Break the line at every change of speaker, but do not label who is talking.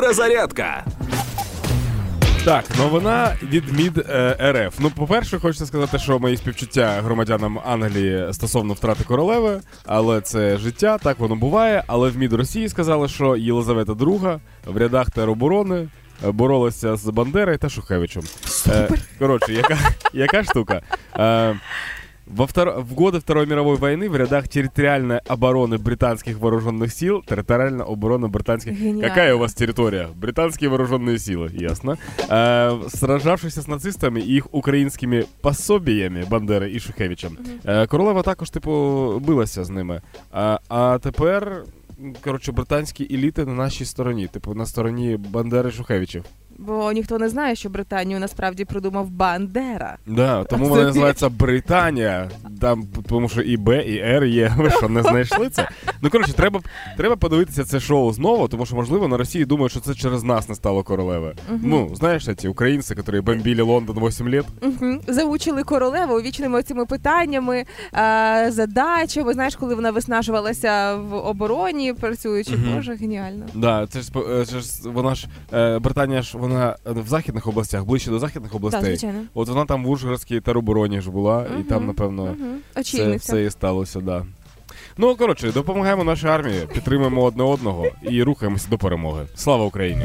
Перезарядка.
Так, новина від МІД е, РФ. Ну, по-перше, хочеться сказати, що мої співчуття громадянам Англії стосовно втрати королеви, але це життя, так воно буває. Але в МІД Росії сказали, що Єлизавета II в рядах тероборони е, боролася з Бандерою та Шухевичем. Е, коротше, яка, яка штука? Е, во втор... В годы Второй мировой войны в рядах территориальной обороны британских вооруженных сил, территориальная оборона британских...
Гениально.
Какая у вас территория? Британские вооруженные силы, ясно. Э, сражавшихся с нацистами и их українськими пособіями Бандери і Шухевичем. Е, Королева також, типу, билася з ними. А, а тепер, м, коротше, британські еліти на нашій стороні, типу, на стороні Бандери і Шухевичів.
Бо ніхто не знає, що Британію насправді придумав Бандера.
Да, тому вона називається Британія. Там, тому що і Б, і Р є. Ви що, не знайшли це? Ну коротше, треба, треба подивитися це шоу знову, тому що, можливо, на Росії думають, що це через нас не стало королеви. Ну, знаєш, ці українці, які бомбили Лондон 8 років.
Угу. Заучили королеву вічними цими питаннями, а, задачами. Знаєш, коли вона виснажувалася в обороні, працюючи,
Мгм.
боже, геніально.
Да, це ж е, це ж вона ж е, Британія ж вона в західних областях, ближче до західних областей.
звичайно.
От вона там в Ужгородській теробороні ж була, і там, напевно. Це
Очільниця.
все і сталося, да. Ну, коротше, допомагаємо нашій армії, підтримуємо одне одного і рухаємося до перемоги. Слава Україні!